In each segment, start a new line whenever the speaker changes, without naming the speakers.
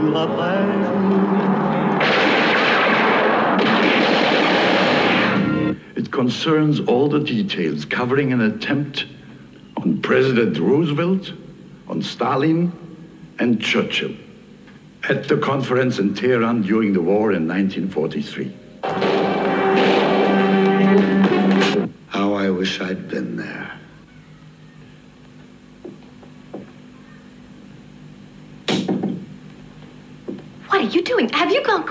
jour après jour.
It concerns all the details, covering an attempt on President Roosevelt, on Stalin, and Churchill at the conference in Tehran during the war in 1943.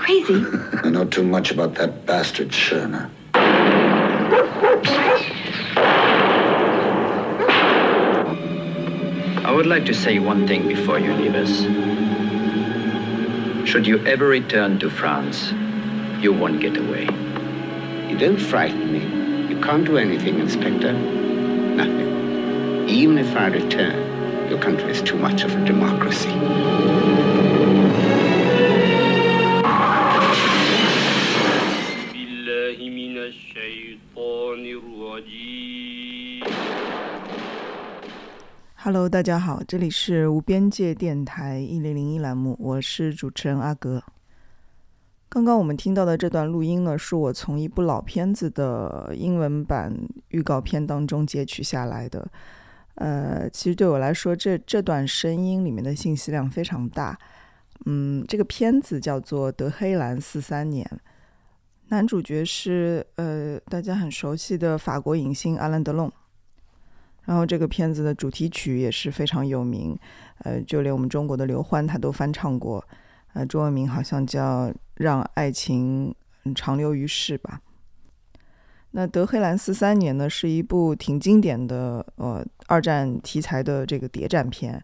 Crazy?
I know too much about that bastard Sherner.
I would like to say one thing before you leave us. Should you ever return to France, you won't get away.
You don't frighten me. You can't do anything, Inspector. Nothing. Even if I return, your country is too much of a democracy.
Hello，大家好，这里是无边界电台一零零一栏目，我是主持人阿格。刚刚我们听到的这段录音呢，是我从一部老片子的英文版预告片当中截取下来的。呃，其实对我来说，这这段声音里面的信息量非常大。嗯，这个片子叫做《德黑兰四三年》，男主角是呃大家很熟悉的法国影星阿兰·德隆。然后这个片子的主题曲也是非常有名，呃，就连我们中国的刘欢他都翻唱过，呃，中文名好像叫《让爱情长留于世》吧。那《德黑兰四三年》呢，是一部挺经典的呃二战题材的这个谍战片，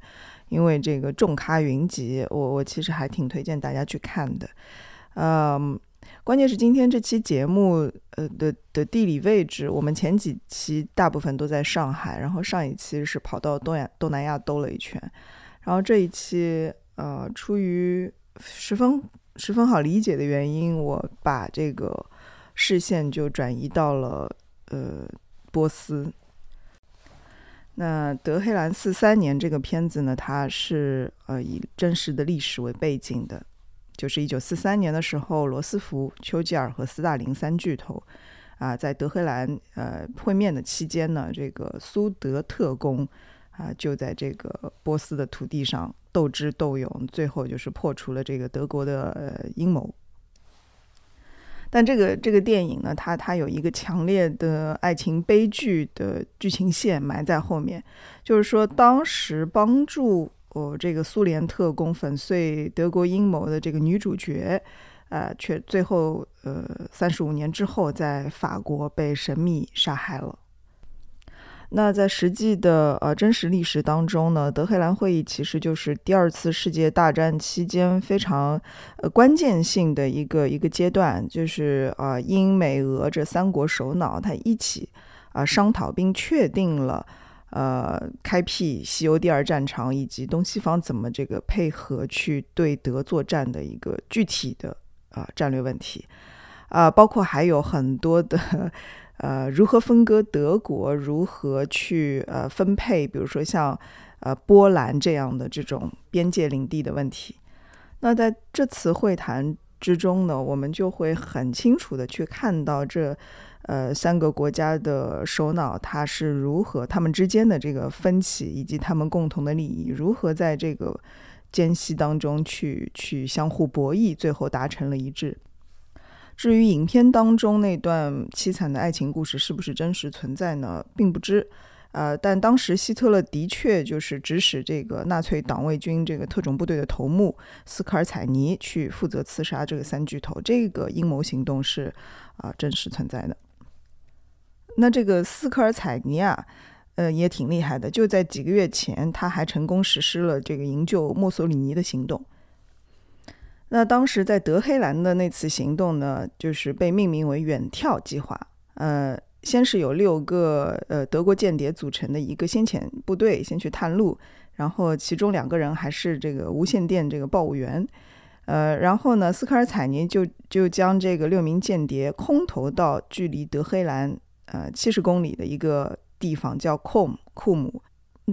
因为这个众咖云集，我我其实还挺推荐大家去看的，嗯。关键是今天这期节目，呃的的地理位置，我们前几期大部分都在上海，然后上一期是跑到东亚东南亚兜了一圈，然后这一期，呃，出于十分十分好理解的原因，我把这个视线就转移到了呃波斯。那《德黑兰四三年》这个片子呢，它是呃以真实的历史为背景的。就是一九四三年的时候，罗斯福、丘吉尔和斯大林三巨头啊，在德黑兰呃会面的期间呢，这个苏德特工啊就在这个波斯的土地上斗智斗勇，最后就是破除了这个德国的呃阴谋。但这个这个电影呢，它它有一个强烈的爱情悲剧的剧情线埋在后面，就是说当时帮助。哦，这个苏联特工粉碎德国阴谋的这个女主角，呃，却最后呃三十五年之后在法国被神秘杀害了。那在实际的呃真实历史当中呢，德黑兰会议其实就是第二次世界大战期间非常呃关键性的一个一个阶段，就是啊英美俄这三国首脑他一起啊商讨并确定了。呃，开辟西欧第二战场以及东西方怎么这个配合去对德作战的一个具体的啊战略问题，啊，包括还有很多的 呃如何分割德国，如何去呃分配，比如说像呃波兰这样的这种边界领地的问题。那在这次会谈之中呢，我们就会很清楚的去看到这。呃，三个国家的首脑，他是如何他们之间的这个分歧，以及他们共同的利益，如何在这个间隙当中去去相互博弈，最后达成了一致。至于影片当中那段凄惨的爱情故事是不是真实存在呢？并不知。呃，但当时希特勒的确就是指使这个纳粹党卫军这个特种部队的头目斯科尔采尼去负责刺杀这个三巨头，这个阴谋行动是啊真实存在的。那这个斯科尔采尼啊，呃，也挺厉害的。就在几个月前，他还成功实施了这个营救墨索里尼的行动。那当时在德黑兰的那次行动呢，就是被命名为“远眺计划”。呃，先是有六个呃德国间谍组成的一个先遣部队先去探路，然后其中两个人还是这个无线电这个报务员。呃，然后呢，斯科尔采尼就就将这个六名间谍空投到距离德黑兰。呃，七十公里的一个地方叫库姆库姆，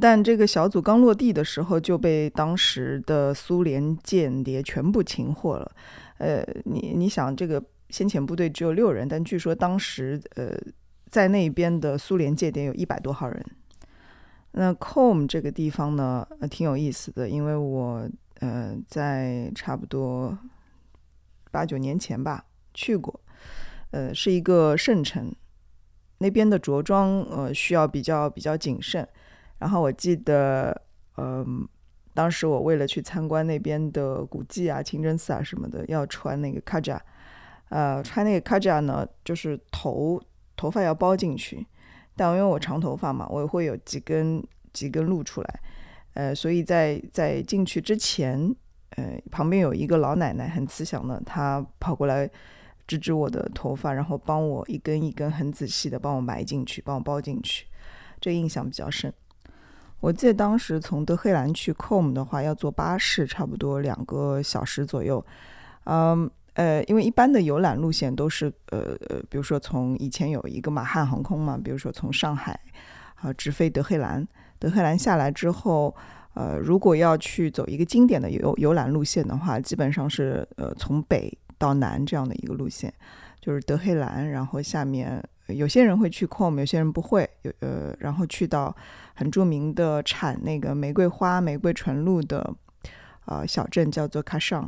但这个小组刚落地的时候就被当时的苏联间谍全部擒获了。呃，你你想，这个先遣部队只有六人，但据说当时呃在那边的苏联间谍有一百多号人。那 Com 这个地方呢，呃，挺有意思的，因为我呃在差不多八九年前吧去过，呃，是一个圣城，那边的着装呃需要比较比较谨慎。然后我记得，嗯，当时我为了去参观那边的古迹啊、清真寺啊什么的，要穿那个卡扎，呃，穿那个卡扎呢，就是头头发要包进去。但因为我长头发嘛，我会有几根几根露出来，呃，所以在在进去之前，呃，旁边有一个老奶奶很慈祥的，她跑过来支支我的头发，然后帮我一根一根很仔细的帮我埋进去，帮我包进去，这印象比较深。我记得当时从德黑兰去 Com 的话，要坐巴士，差不多两个小时左右，嗯。呃，因为一般的游览路线都是呃呃，比如说从以前有一个马汉航空嘛，比如说从上海啊直飞德黑兰，德黑兰下来之后，呃，如果要去走一个经典的游游览路线的话，基本上是呃从北到南这样的一个路线，就是德黑兰，然后下面有些人会去 Com，有些人不会，有呃，然后去到很著名的产那个玫瑰花、玫瑰纯露的啊小镇叫做卡尚。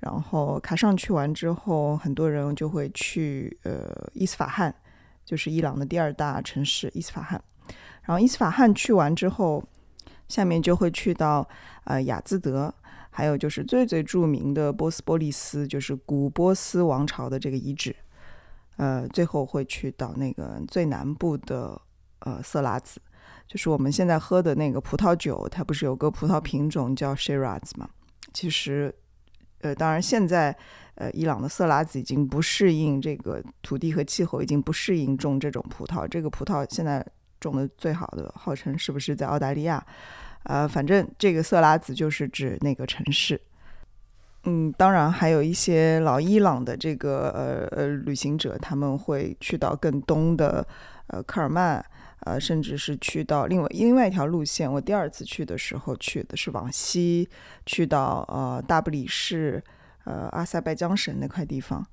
然后卡尚去完之后，很多人就会去呃伊斯法罕，就是伊朗的第二大城市伊斯法罕。然后伊斯法罕去完之后，下面就会去到呃雅兹德，还有就是最最著名的波斯波利斯，就是古波斯王朝的这个遗址。呃，最后会去到那个最南部的呃色拉子，就是我们现在喝的那个葡萄酒，它不是有个葡萄品种叫 Shiraz 吗？其实。呃，当然，现在，呃，伊朗的色拉子已经不适应这个土地和气候，已经不适应种这种葡萄。这个葡萄现在种的最好的，号称是不是在澳大利亚？呃，反正这个色拉子就是指那个城市。嗯，当然还有一些老伊朗的这个呃呃旅行者，他们会去到更东的呃科尔曼。呃，甚至是去到另外另外一条路线。我第二次去的时候去的是往西，去到呃大不里士，呃阿塞拜疆省那块地方。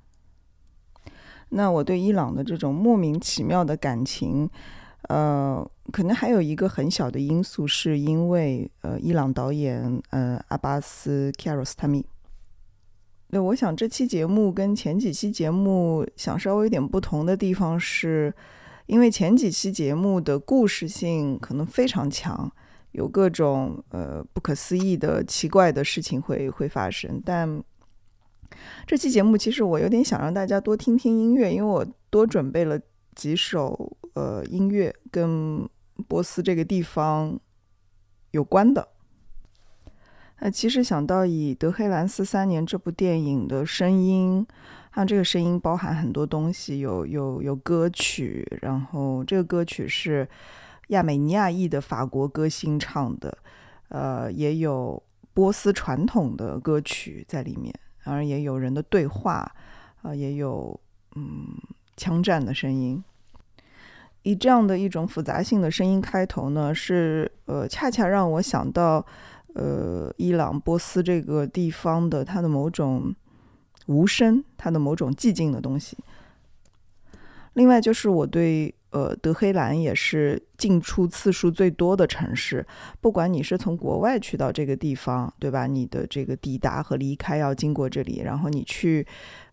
那我对伊朗的这种莫名其妙的感情，呃，可能还有一个很小的因素，是因为呃伊朗导演呃阿巴斯·卡罗斯塔米。那我想这期节目跟前几期节目想稍微有点不同的地方是。因为前几期节目的故事性可能非常强，有各种呃不可思议的奇怪的事情会会发生。但这期节目其实我有点想让大家多听听音乐，因为我多准备了几首呃音乐跟波斯这个地方有关的。那其实想到以德黑兰四三年这部电影的声音。它这个声音包含很多东西，有有有歌曲，然后这个歌曲是亚美尼亚裔的法国歌星唱的，呃，也有波斯传统的歌曲在里面，当然也有人的对话，啊，也有嗯枪战的声音。以这样的一种复杂性的声音开头呢，是呃恰恰让我想到呃伊朗波斯这个地方的它的某种。无声，它的某种寂静的东西。另外，就是我对呃德黑兰也是进出次数最多的城市。不管你是从国外去到这个地方，对吧？你的这个抵达和离开要经过这里，然后你去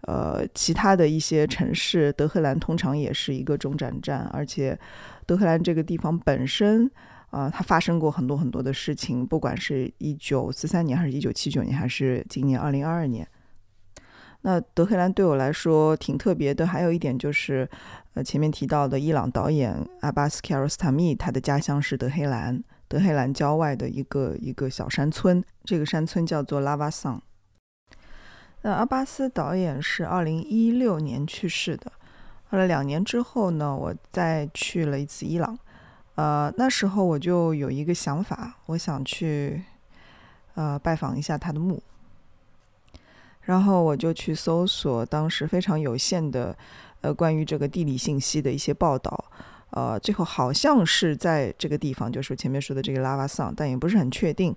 呃其他的一些城市，德黑兰通常也是一个中转站。而且，德黑兰这个地方本身啊，它发生过很多很多的事情，不管是一九四三年，还是一九七九年，还是今年二零二二年。那德黑兰对我来说挺特别的，还有一点就是，呃，前面提到的伊朗导演阿巴斯·卡罗斯塔米，他的家乡是德黑兰，德黑兰郊外的一个一个小山村，这个山村叫做拉瓦桑。那阿巴斯导演是二零一六年去世的，后来两年之后呢，我再去了一次伊朗，呃，那时候我就有一个想法，我想去，呃，拜访一下他的墓。然后我就去搜索当时非常有限的，呃，关于这个地理信息的一些报道，呃，最后好像是在这个地方，就是前面说的这个拉瓦桑，但也不是很确定。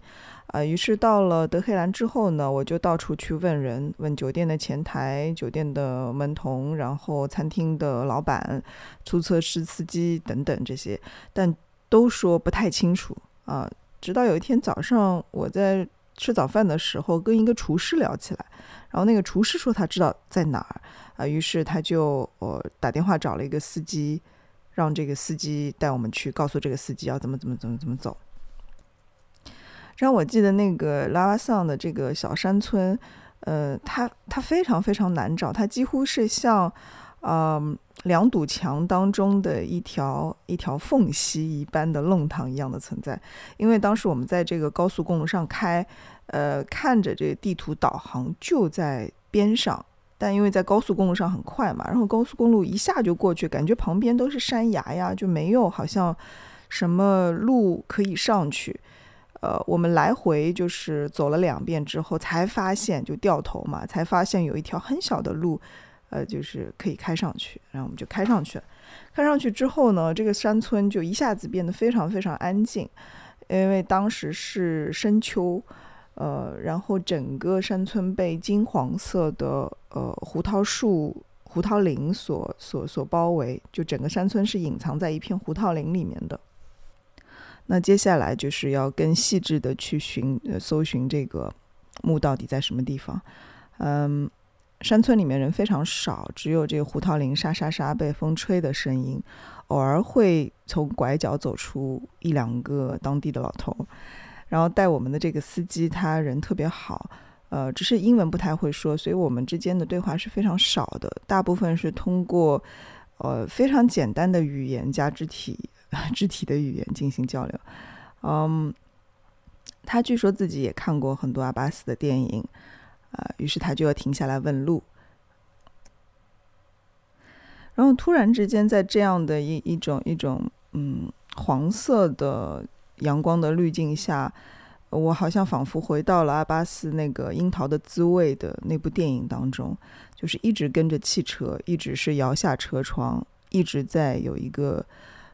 啊，于是到了德黑兰之后呢，我就到处去问人，问酒店的前台、酒店的门童，然后餐厅的老板、出租车司机等等这些，但都说不太清楚啊。直到有一天早上，我在吃早饭的时候跟一个厨师聊起来，然后那个厨师说他知道在哪儿啊，于是他就呃打电话找了一个司机，让这个司机带我们去，告诉这个司机要怎么怎么怎么怎么走。让我记得那个拉瓦桑的这个小山村，呃，它它非常非常难找，它几乎是像，嗯，两堵墙当中的一条一条缝隙一般的弄堂一样的存在。因为当时我们在这个高速公路上开，呃，看着这个地图导航就在边上，但因为在高速公路上很快嘛，然后高速公路一下就过去，感觉旁边都是山崖呀，就没有好像什么路可以上去。呃，我们来回就是走了两遍之后，才发现就掉头嘛，才发现有一条很小的路，呃，就是可以开上去，然后我们就开上去。开上去之后呢，这个山村就一下子变得非常非常安静，因为当时是深秋，呃，然后整个山村被金黄色的呃胡桃树、胡桃林所所所包围，就整个山村是隐藏在一片胡桃林里面的。那接下来就是要更细致的去寻呃搜寻这个墓到底在什么地方。嗯，山村里面人非常少，只有这个胡桃林沙沙沙被风吹的声音，偶尔会从拐角走出一两个当地的老头。然后带我们的这个司机他人特别好，呃，只是英文不太会说，所以我们之间的对话是非常少的，大部分是通过呃非常简单的语言加肢体。肢体的语言进行交流，嗯，他据说自己也看过很多阿巴斯的电影，啊，于是他就要停下来问路，然后突然之间，在这样的一一种一种嗯黄色的阳光的滤镜下，我好像仿佛回到了阿巴斯那个《樱桃的滋味》的那部电影当中，就是一直跟着汽车，一直是摇下车窗，一直在有一个。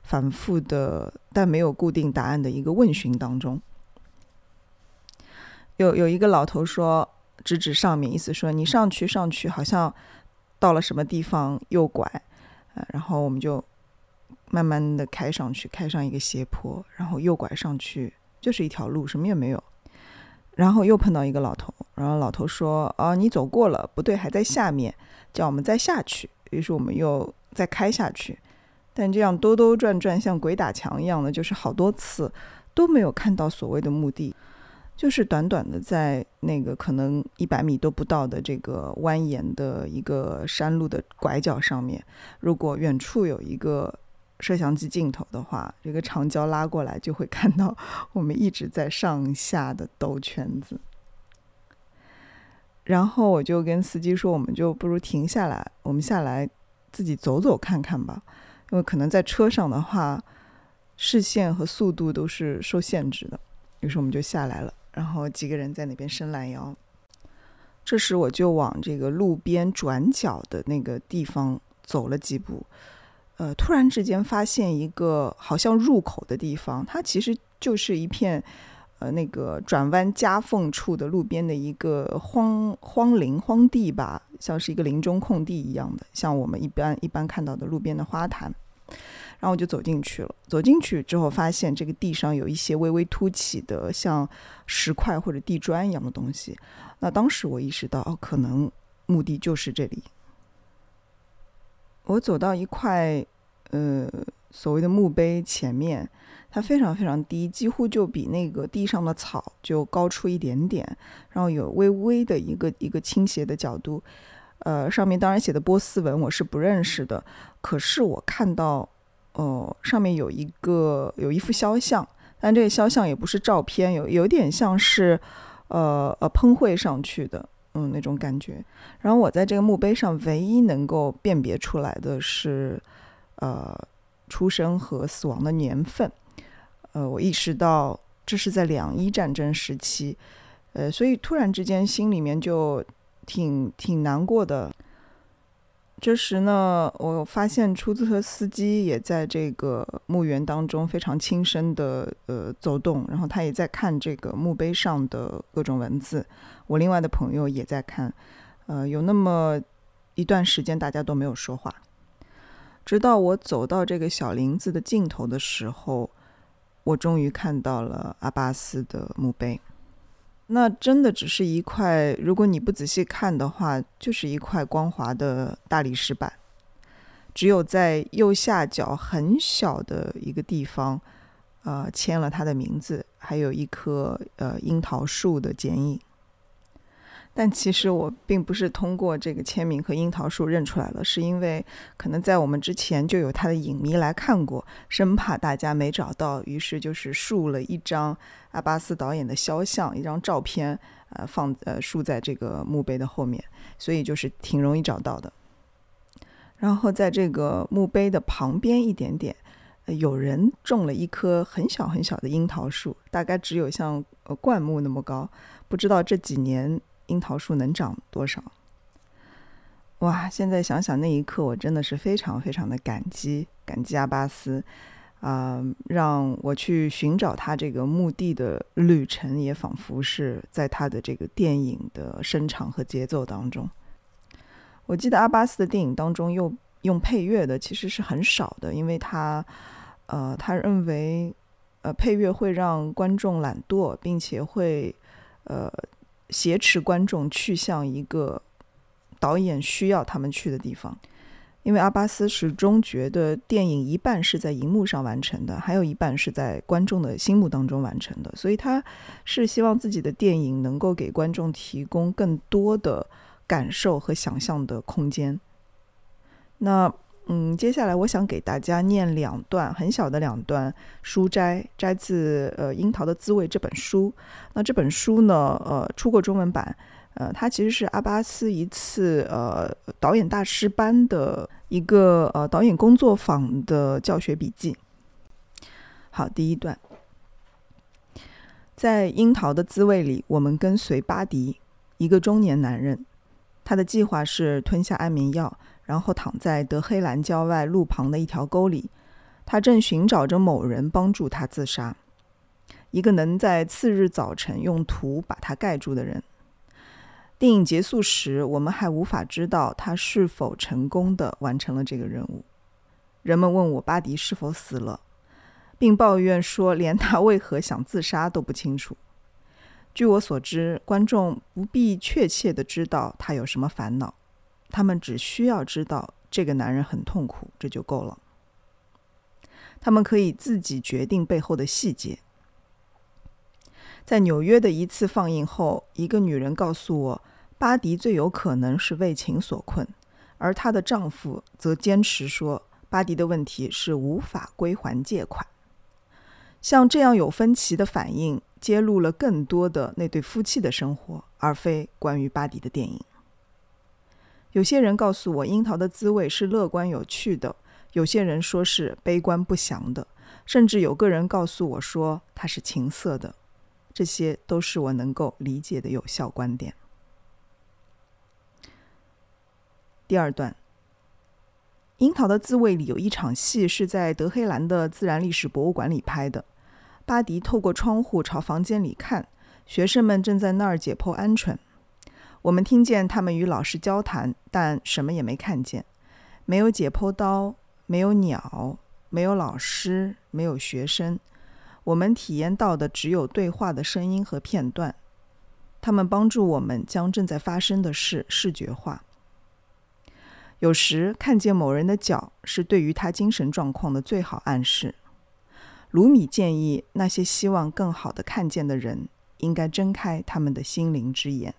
反复的，但没有固定答案的一个问询当中，有有一个老头说，指指上面，意思说你上去上去，好像到了什么地方右拐，呃，然后我们就慢慢的开上去，开上一个斜坡，然后右拐上去，就是一条路，什么也没有。然后又碰到一个老头，然后老头说，啊，你走过了，不对，还在下面，叫我们再下去。于是我们又再开下去。但这样兜兜转转，像鬼打墙一样的，就是好多次都没有看到所谓的墓地，就是短短的在那个可能一百米都不到的这个蜿蜒的一个山路的拐角上面，如果远处有一个摄像机镜头的话，这个长焦拉过来就会看到我们一直在上下的兜圈子。然后我就跟司机说，我们就不如停下来，我们下来自己走走看看吧。因为可能在车上的话，视线和速度都是受限制的，于是我们就下来了，然后几个人在那边伸懒腰。这时我就往这个路边转角的那个地方走了几步，呃，突然之间发现一个好像入口的地方，它其实就是一片呃那个转弯夹缝处的路边的一个荒荒林荒地吧。像是一个林中空地一样的，像我们一般一般看到的路边的花坛，然后我就走进去了。走进去之后，发现这个地上有一些微微凸起的，像石块或者地砖一样的东西。那当时我意识到，哦，可能墓地就是这里。我走到一块，呃，所谓的墓碑前面。它非常非常低，几乎就比那个地上的草就高出一点点，然后有微微的一个一个倾斜的角度，呃，上面当然写的波斯文我是不认识的，可是我看到，哦，上面有一个有一幅肖像，但这个肖像也不是照片，有有点像是，呃呃喷绘上去的，嗯，那种感觉。然后我在这个墓碑上唯一能够辨别出来的是，呃，出生和死亡的年份。呃，我意识到这是在两伊战争时期，呃，所以突然之间心里面就挺挺难过的。这时呢，我发现出租车司机也在这个墓园当中非常轻声的呃走动，然后他也在看这个墓碑上的各种文字。我另外的朋友也在看，呃，有那么一段时间大家都没有说话，直到我走到这个小林子的尽头的时候，我终于看到了阿巴斯的墓碑。那真的只是一块，如果你不仔细看的话，就是一块光滑的大理石板。只有在右下角很小的一个地方，呃，签了他的名字，还有一棵呃樱桃树的剪影。但其实我并不是通过这个签名和樱桃树认出来了，是因为可能在我们之前就有他的影迷来看过，生怕大家没找到，于是就是竖了一张阿巴斯导演的肖像，一张照片，呃，放呃竖在这个墓碑的后面，所以就是挺容易找到的。然后在这个墓碑的旁边一点点，有人种了一棵很小很小的樱桃树，大概只有像呃灌木那么高，不知道这几年。樱桃树能长多少？哇！现在想想那一刻，我真的是非常非常的感激，感激阿巴斯啊，让我去寻找他这个墓地的旅程，也仿佛是在他的这个电影的声场和节奏当中。我记得阿巴斯的电影当中用用配乐的其实是很少的，因为他呃，他认为呃配乐会让观众懒惰，并且会呃。挟持观众去向一个导演需要他们去的地方，因为阿巴斯始终觉得电影一半是在荧幕上完成的，还有一半是在观众的心目当中完成的，所以他是希望自己的电影能够给观众提供更多的感受和想象的空间。那。嗯，接下来我想给大家念两段很小的两段书摘，摘自呃《樱桃的滋味》这本书。那这本书呢，呃，出过中文版，呃，它其实是阿巴斯一次呃导演大师班的一个呃导演工作坊的教学笔记。好，第一段，在《樱桃的滋味》里，我们跟随巴迪，一个中年男人，他的计划是吞下安眠药。然后躺在德黑兰郊外路旁的一条沟里，他正寻找着某人帮助他自杀，一个能在次日早晨用土把他盖住的人。电影结束时，我们还无法知道他是否成功的完成了这个任务。人们问我巴迪是否死了，并抱怨说连他为何想自杀都不清楚。据我所知，观众不必确切的知道他有什么烦恼。他们只需要知道这个男人很痛苦，这就够了。他们可以自己决定背后的细节。在纽约的一次放映后，一个女人告诉我，巴迪最有可能是为情所困，而她的丈夫则坚持说，巴迪的问题是无法归还借款。像这样有分歧的反应，揭露了更多的那对夫妻的生活，而非关于巴迪的电影。有些人告诉我，《樱桃的滋味》是乐观有趣的；有些人说是悲观不祥的；甚至有个人告诉我说它是情色的。这些都是我能够理解的有效观点。第二段，《樱桃的滋味》里有一场戏是在德黑兰的自然历史博物馆里拍的。巴迪透过窗户朝房间里看，学生们正在那儿解剖鹌鹑。我们听见他们与老师交谈，但什么也没看见。没有解剖刀，没有鸟，没有老师，没有学生。我们体验到的只有对话的声音和片段。他们帮助我们将正在发生的事视觉化。有时看见某人的脚是对于他精神状况的最好暗示。卢米建议那些希望更好的看见的人应该睁开他们的心灵之眼。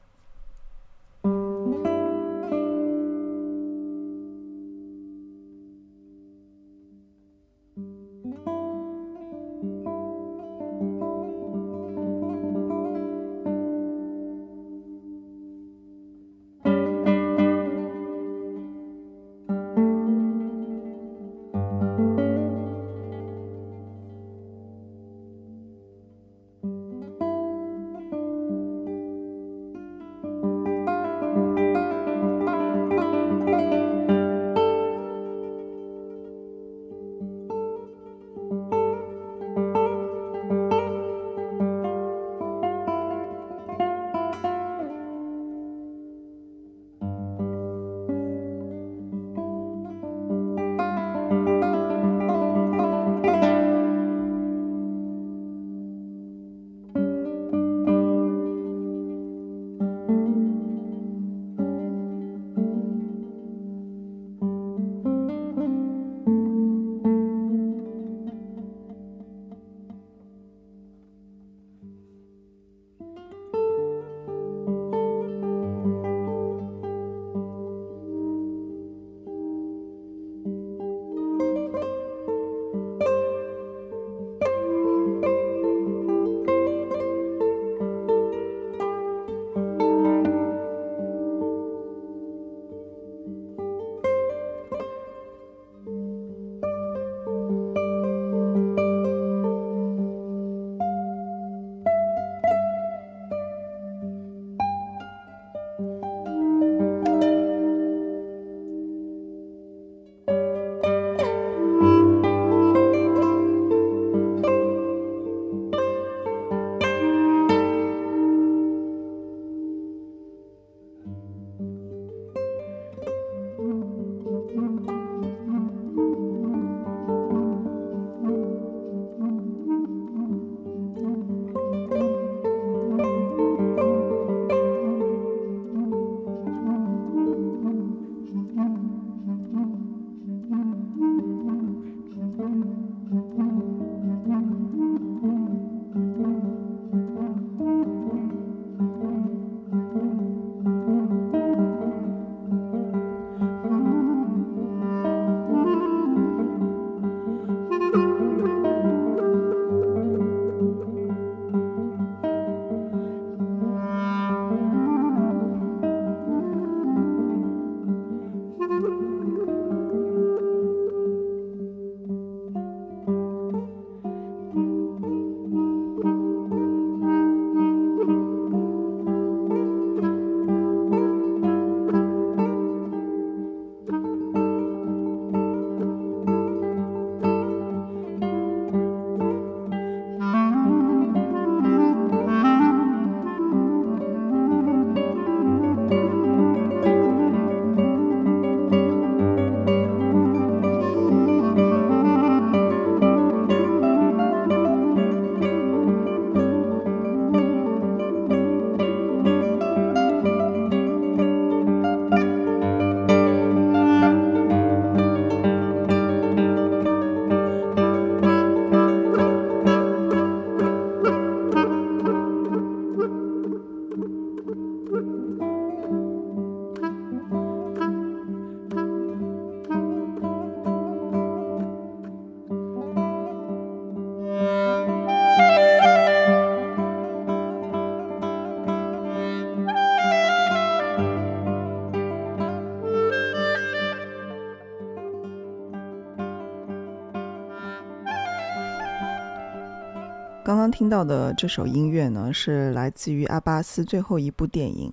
听到的这首音乐呢，是来自于阿巴斯最后一部电影，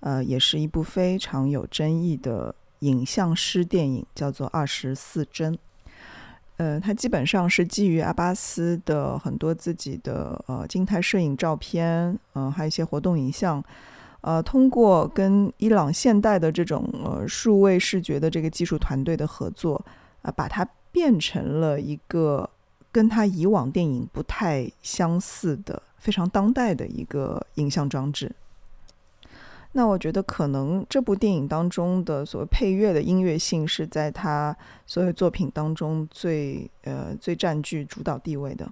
呃，也是一部非常有争议的影像师电影，叫做《二十四帧》。呃，它基本上是基于阿巴斯的很多自己的呃静态摄影照片，嗯，还有一些活动影像，呃，通过跟伊朗现代的这种呃数位视觉的这个技术团队的合作，啊，把它变成了一个。跟他以往电影不太相似的非常当代的一个影像装置。那我觉得可能这部电影当中的所谓配乐的音乐性是在他所有作品当中最呃最占据主导地位的。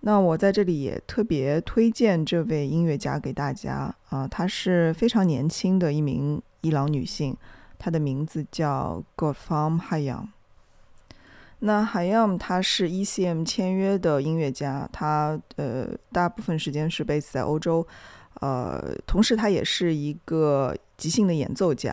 那我在这里也特别推荐这位音乐家给大家啊，她是非常年轻的一名伊朗女性，她的名字叫 Gulfam Hayam。那海洋他是 ECM 签约的音乐家，他呃大部分时间是 base 在欧洲，呃，同时他也是一个即兴的演奏家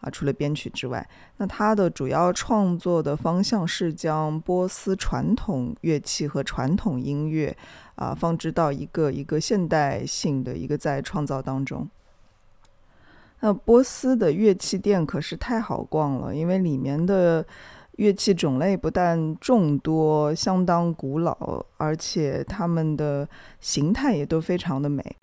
啊，除了编曲之外，那他的主要创作的方向是将波斯传统乐器和传统音乐啊放置到一个一个现代性的一个在创造当中。那波斯的乐器店可是太好逛了，因为里面的。乐器种类不但众多、相当古老，而且它们的形态也都非常的美。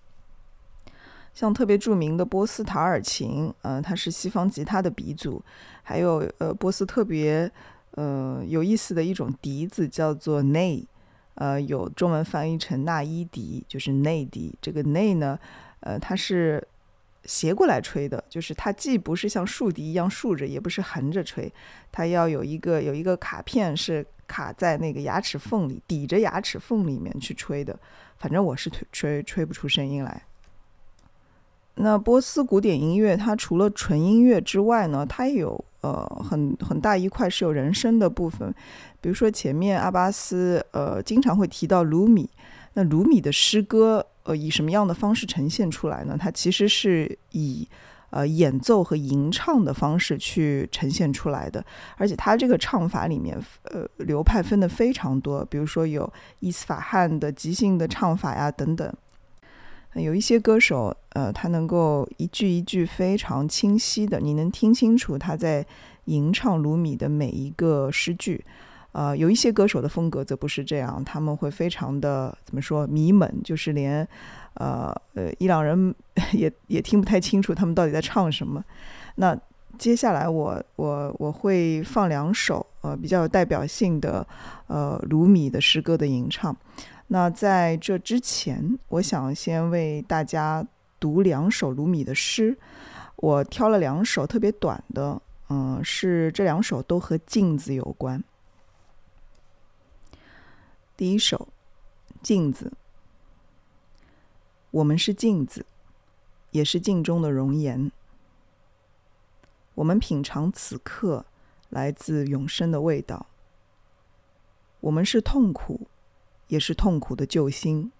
像特别著名的波斯塔尔琴，呃，它是西方吉他的鼻祖；还有呃，波斯特别呃有意思的一种笛子叫做内，呃，有中文翻译成纳伊笛，就是内笛。这个内呢，呃，它是。斜过来吹的，就是它既不是像竖笛一样竖着，也不是横着吹，它要有一个有一个卡片是卡在那个牙齿缝里，抵着牙齿缝里面去吹的。反正我是吹吹吹不出声音来。那波斯古典音乐，它除了纯音乐之外呢，它有呃很很大一块是有人声的部分，比如说前面阿巴斯呃经常会提到鲁米，那鲁米的诗歌。呃，以什么样的方式呈现出来呢？它其实是以呃演奏和吟唱的方式去呈现出来的，而且它这个唱法里面，呃，流派分的非常多，比如说有伊斯法罕的即兴的唱法呀等等。有一些歌手，呃，他能够一句一句非常清晰的，你能听清楚他在吟唱鲁米的每一个诗句。呃，有一些歌手的风格则不是这样，他们会非常的怎么说迷蒙，就是连呃呃伊朗人 也也听不太清楚他们到底在唱什么。那接下来我我我会放两首呃比较有代表性的呃鲁米的诗歌的吟唱。那在这之前，我想先为大家读两首鲁米的诗，我挑了两首特别短的，嗯，是这两首都和镜子有关。第一首，镜子。我们是镜子，也是镜中的容颜。我们品尝此刻来自永生的味道。我们是痛苦，也是痛苦的救星。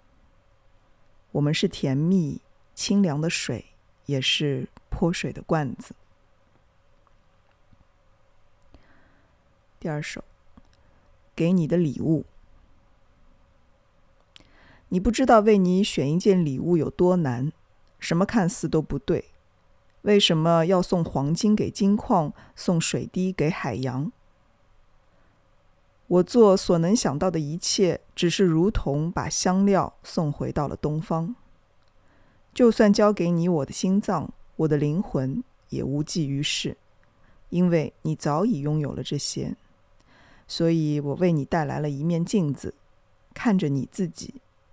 我们是甜蜜清凉的水，也是泼水的罐子。第二首，给你的礼物。你不知道为你选一件礼物有多难，什么看似都不对。为什么要送黄金给金矿，送水滴给海洋？我做所能想到的一切，只是如同把香料送回到了东方。就算交给你我的心脏，我的灵魂也无济于事，因为你早已拥有了这些。所以我为你带来了一面镜子，看着你自己。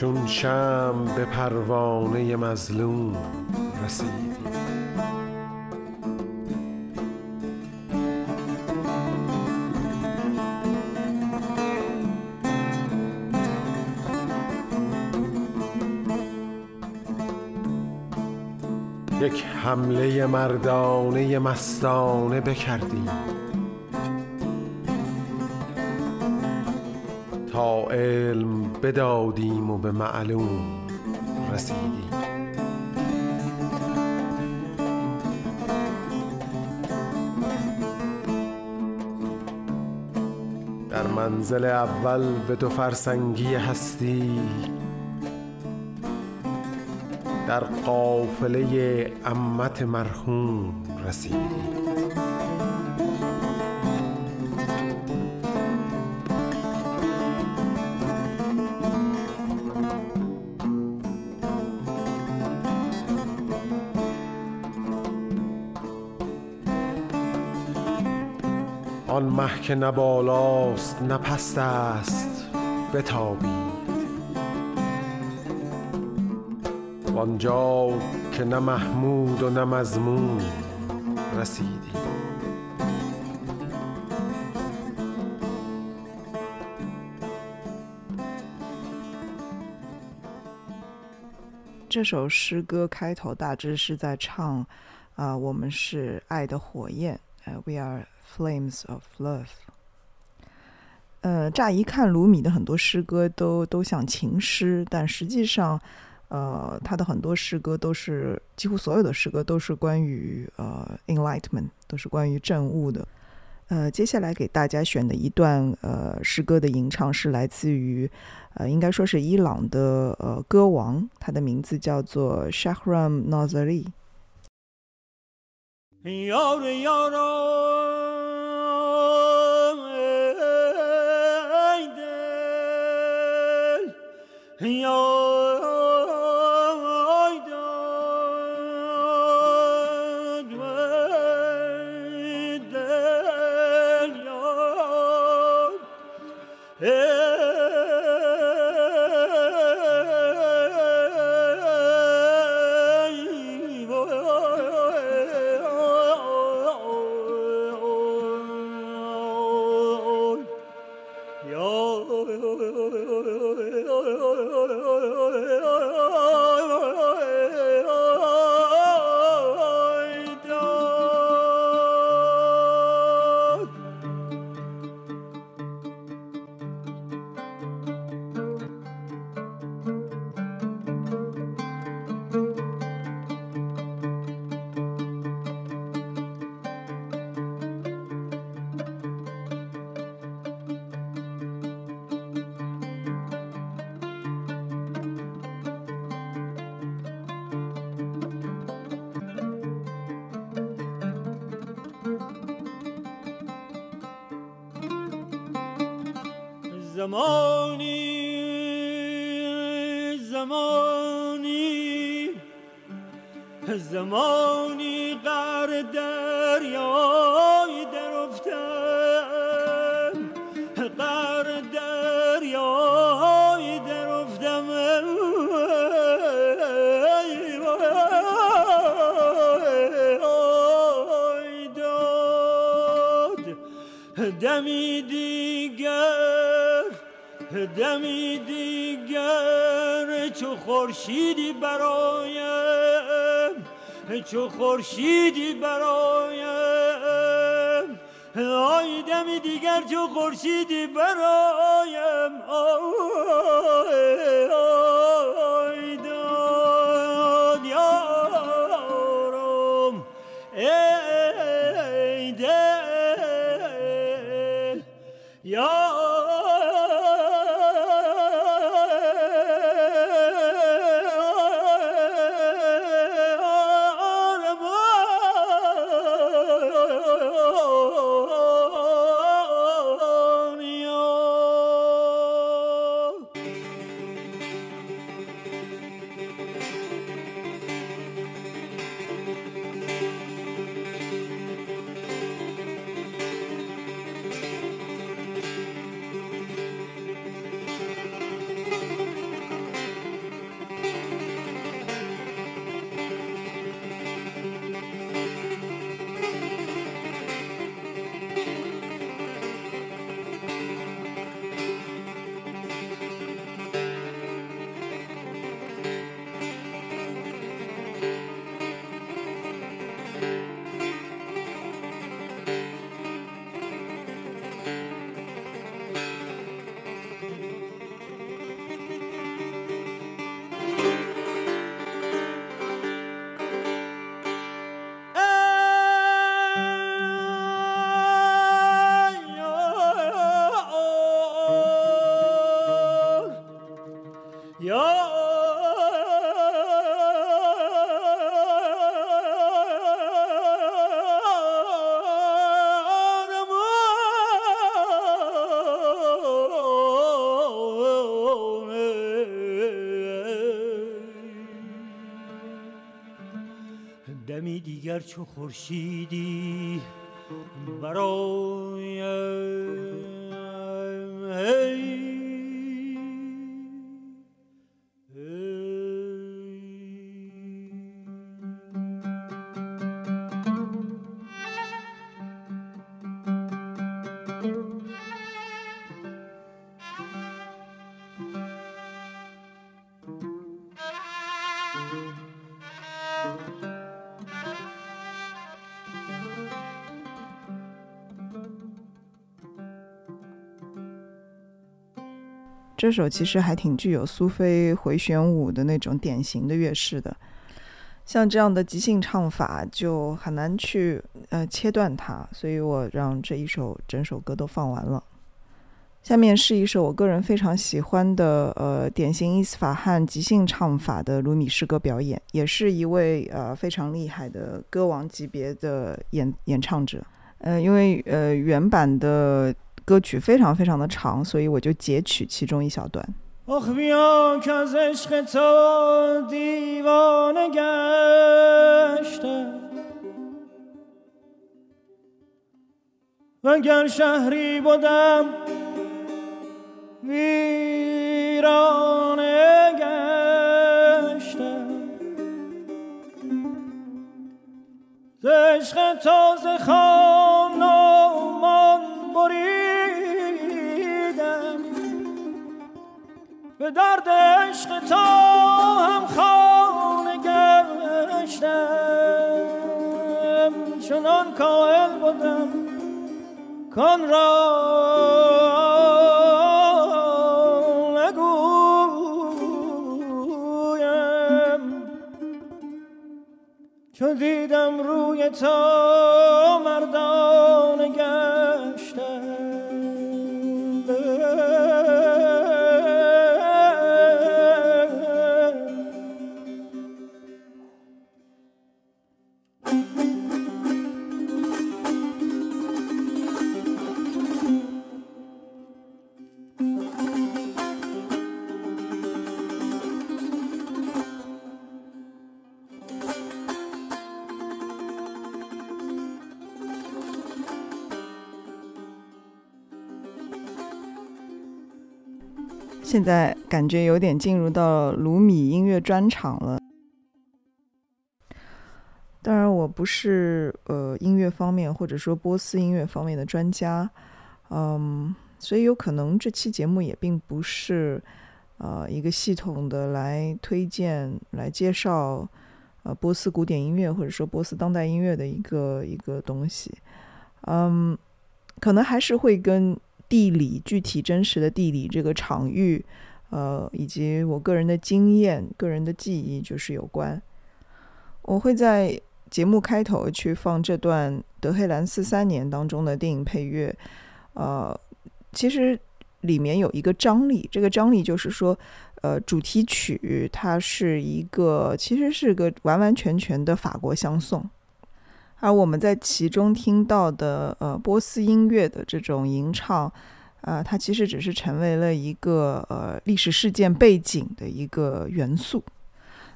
چون شم به پروانه مظلوم رسیدی یک حمله مردانه مستانه بکردی. علم بدادیم و به معلوم رسیدیم. در منزل اول به دو فرسنگی هستی در قافله امت مرحوم رسیدیم. که نه بالاست نه پست است بتابید وانجا که نه محمود و نه مضمون رسیدیم
这首诗歌开头大致是在唱，啊、我们是爱的火焰，呃，We are flames of love。呃，乍一看，鲁米的很多诗歌都都像情诗，但实际上，呃，他的很多诗歌都是几乎所有的诗歌都是关于呃 enlightenment，都是关于正悟的。呃，接下来给大家选的一段呃诗歌的吟唱是来自于呃，应该说是伊朗的呃歌王，他的名字叫做 Shahram Nazari。
朋友 زمانی زمانی زمانی. دمی دیگر چو خورشیدی برایم چو خورشیدی برایم. آی دمی دیگر چو خورشیدی برایم.
چو خورشیدی برایم
这首其实还挺具有苏菲回旋舞的那种典型的乐式的，像这样的即兴唱法就很难去呃切断它，所以我让这一首整首歌都放完了。下面是一首我个人非常喜欢的呃典型伊斯法罕即兴唱法的鲁米诗歌表演，也是一位呃非常厉害的歌王级别的演演唱者。呃，因为呃原版的。歌曲非常非常的长，所以我就截取其中一小段。
به درد عشق تا هم خانه گشتم. چنان کائل بودم کن را چون دیدم روی تا مردان 现在感觉有点进入到卢米音乐专场了。当然，我不是呃音乐方面或者说波斯音乐方面的专家，嗯，所以有可能这期节目也并不是呃一个系统的来推荐、来介绍呃波斯古典音乐或者说波斯当代音乐的一个一个东西，嗯，可能还是会跟。地理具体真实的地理这个场域，呃，以及我个人的经验、个人的记忆就是有关。我会在节目开头去放这段德黑兰四三年当中的电影配乐，呃，其实里面有一个张力，这个张力就是说，呃，主题曲它是一个其实是个完完全全的法国相送。而我们在其中听到的，呃，波斯音乐的这种吟唱，啊，它其实只是成为了一个呃历史事件背景的一个元素。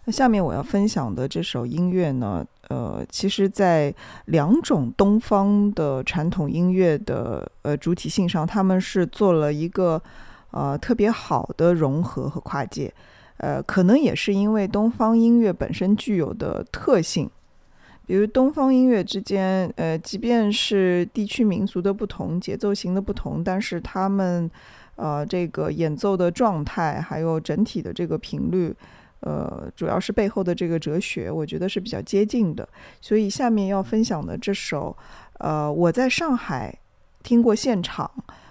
那下面我要分享的这首音乐呢，呃，其实在两种东方的传统音乐的呃主体性上，他们是做了一个呃特别好的融合和跨界。呃，可能也是因为东方音乐本身具有的特性。比如东方音乐之间，呃，即便是地区民族的不同、节奏型的不同，但是他们，呃，这个演奏的状态，还有整体的这个频率，呃，主要是背后的这个哲学，我觉得是比较接近的。所以下面要分享的这首，呃，我在上海听过现场，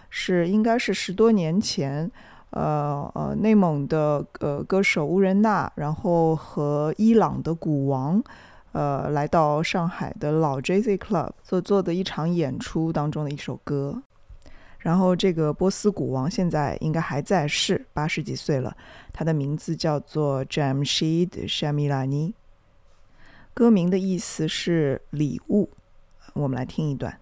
是应该是十多年前，呃呃，内蒙的呃歌手乌仁娜，然后和伊朗的鼓王。呃，来到上海的老 Jazz Club 所做的一场演出当中的一首歌，
然后这个波斯鼓王现在应该还在世，八十几岁了。他的名字叫做 Jamshid Shamilani，歌名的意思是礼物。我们来听一段。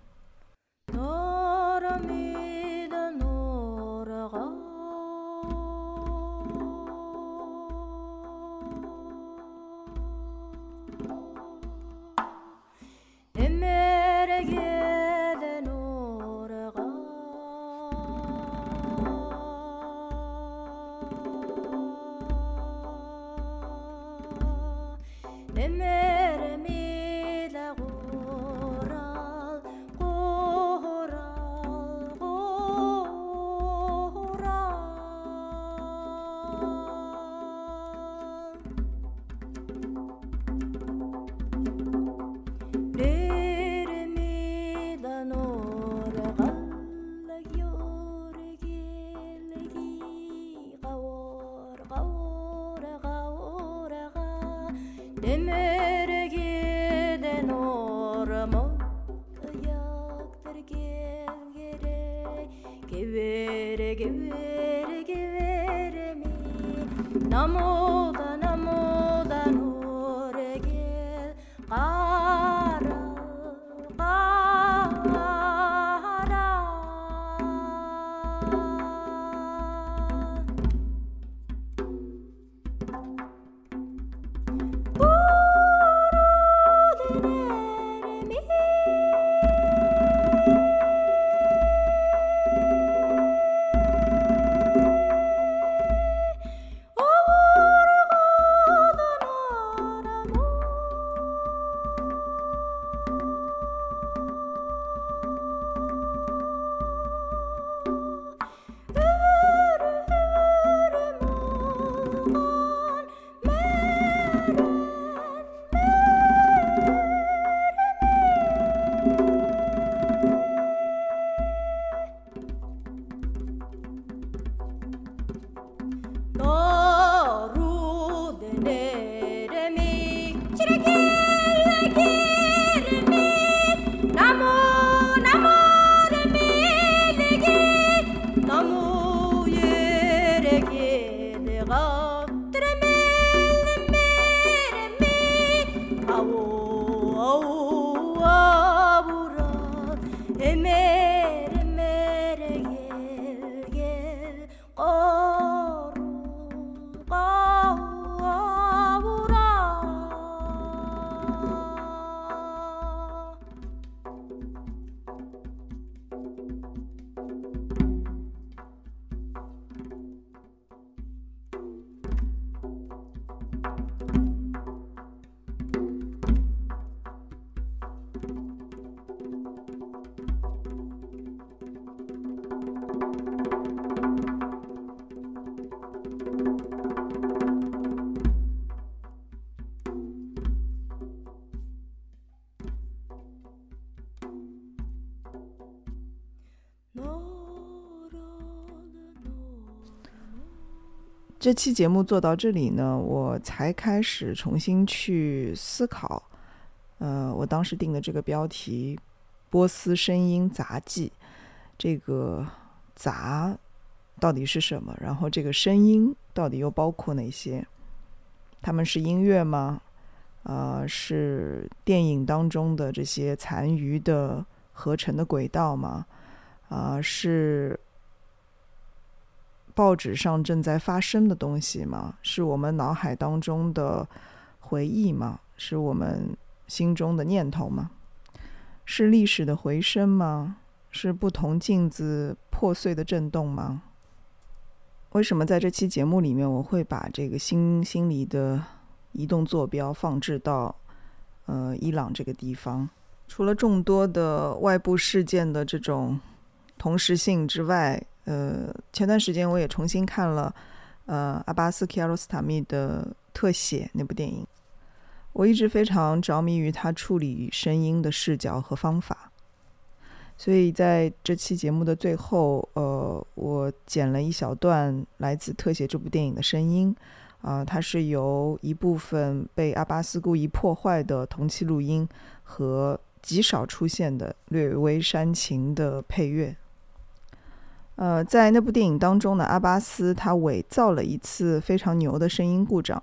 Demere giden orama Ayaktır gevgere Gevere gevere gevere mi? Namo 这期节目做到这里呢，我才开始重新去思考，呃，我当时定的这个标题《波斯声音杂技》，这个“杂”到底是什么？然后这个声音到底又包括哪些？他们是音乐吗？呃，是电影当中的这些残余的合成的轨道吗？啊，是？报纸上正在发生的东西吗？是我们脑海当中的回忆吗？是我们心中的念头吗？是历史的回声吗？是不同镜子破碎的震动吗？为什么在这期节目里面，我会把这个心心里的移动坐标放置到呃伊朗这个地方？除了众多的外部事件的这种同时性之外。呃，前段时间我也重新看了，呃，阿巴斯·基亚罗斯塔密的特写那部电影。我一直非常着迷于他处理声音的视角和方法，所以在这期节目的最后，呃，我剪了一小段来自特写这部电影的声音，啊，它是由一部分被阿巴斯故意破坏的同期录音和极少出现的略微煽情的配乐。
呃，在那部电影当中呢，阿巴斯他伪造了一次非常牛的声音故障，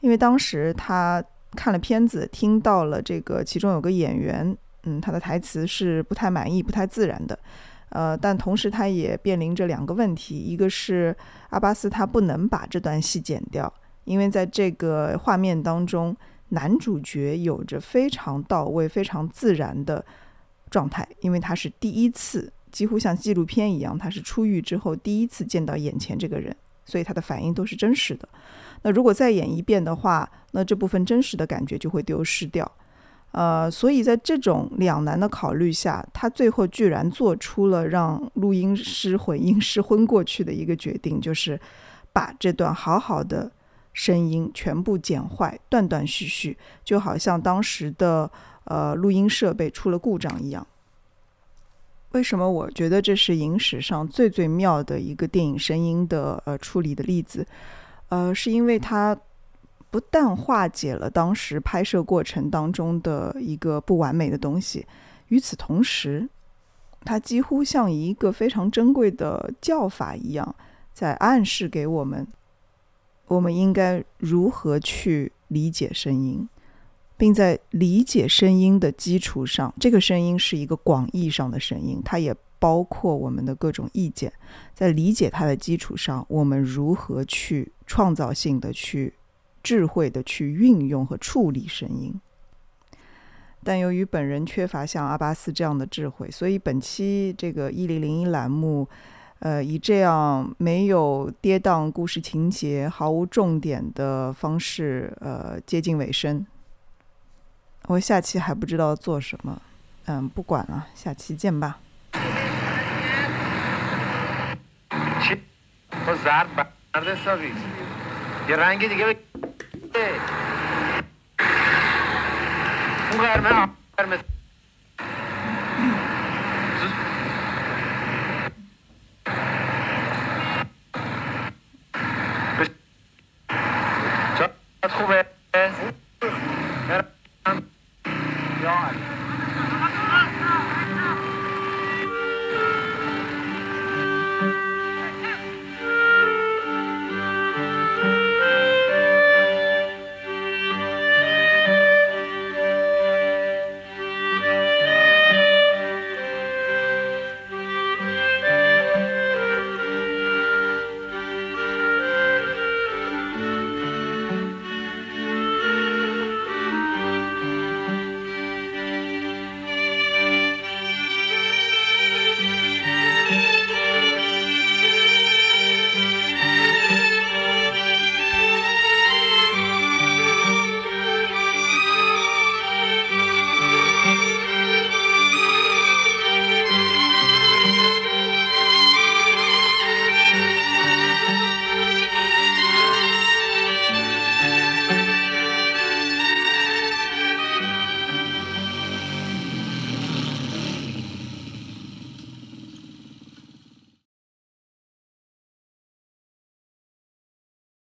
因为当时他看了片子，听到了这个其中有个演员，嗯，他的台词是不太满意、不太自然的。呃，但同时他也面临着两个问题，一个是阿巴斯他不能把这段戏剪掉，因为在这个画面当中，男主角有着非常到位、非常自然的状态，因为他是第一次，几乎像纪录片一样，他是出狱之后第一次见到眼前这个人，所以他的反应都是真实的。那如果再演一遍的话，那这部分真实的感觉就会丢失掉。呃，所以在这种两难的考虑下，他最后居然做出了让录音师混音师昏过去的一个决定，就是把这段好好的声音全部剪坏，断断续续，就好像当时的呃录音设备出了故障一样。为什么我觉得这是影史上最最妙的一个电影声音的呃处理的例子？呃，是因为它。不但化解了当时拍摄过程当中的一个不完美的东西，与此同时，它几乎像一个非常珍贵的教法一样，在暗示给我们，我们应该如何去理解声音，并在理解声音的基础上，这个声音是一个广义上的声音，它也包括我们的各种意见，在理解它的基础上，我们如何去创造性的去。智慧的去运用和处理声音，但由于本人缺乏像阿巴斯这样的智慧，所以本期这个一零零一栏目，呃，以这样没有跌宕故事情节、毫无重点的方式，呃，接近尾声。我下期还不知道做什么，嗯，不管了，下期见吧。
اون قرمه قرمه خوبه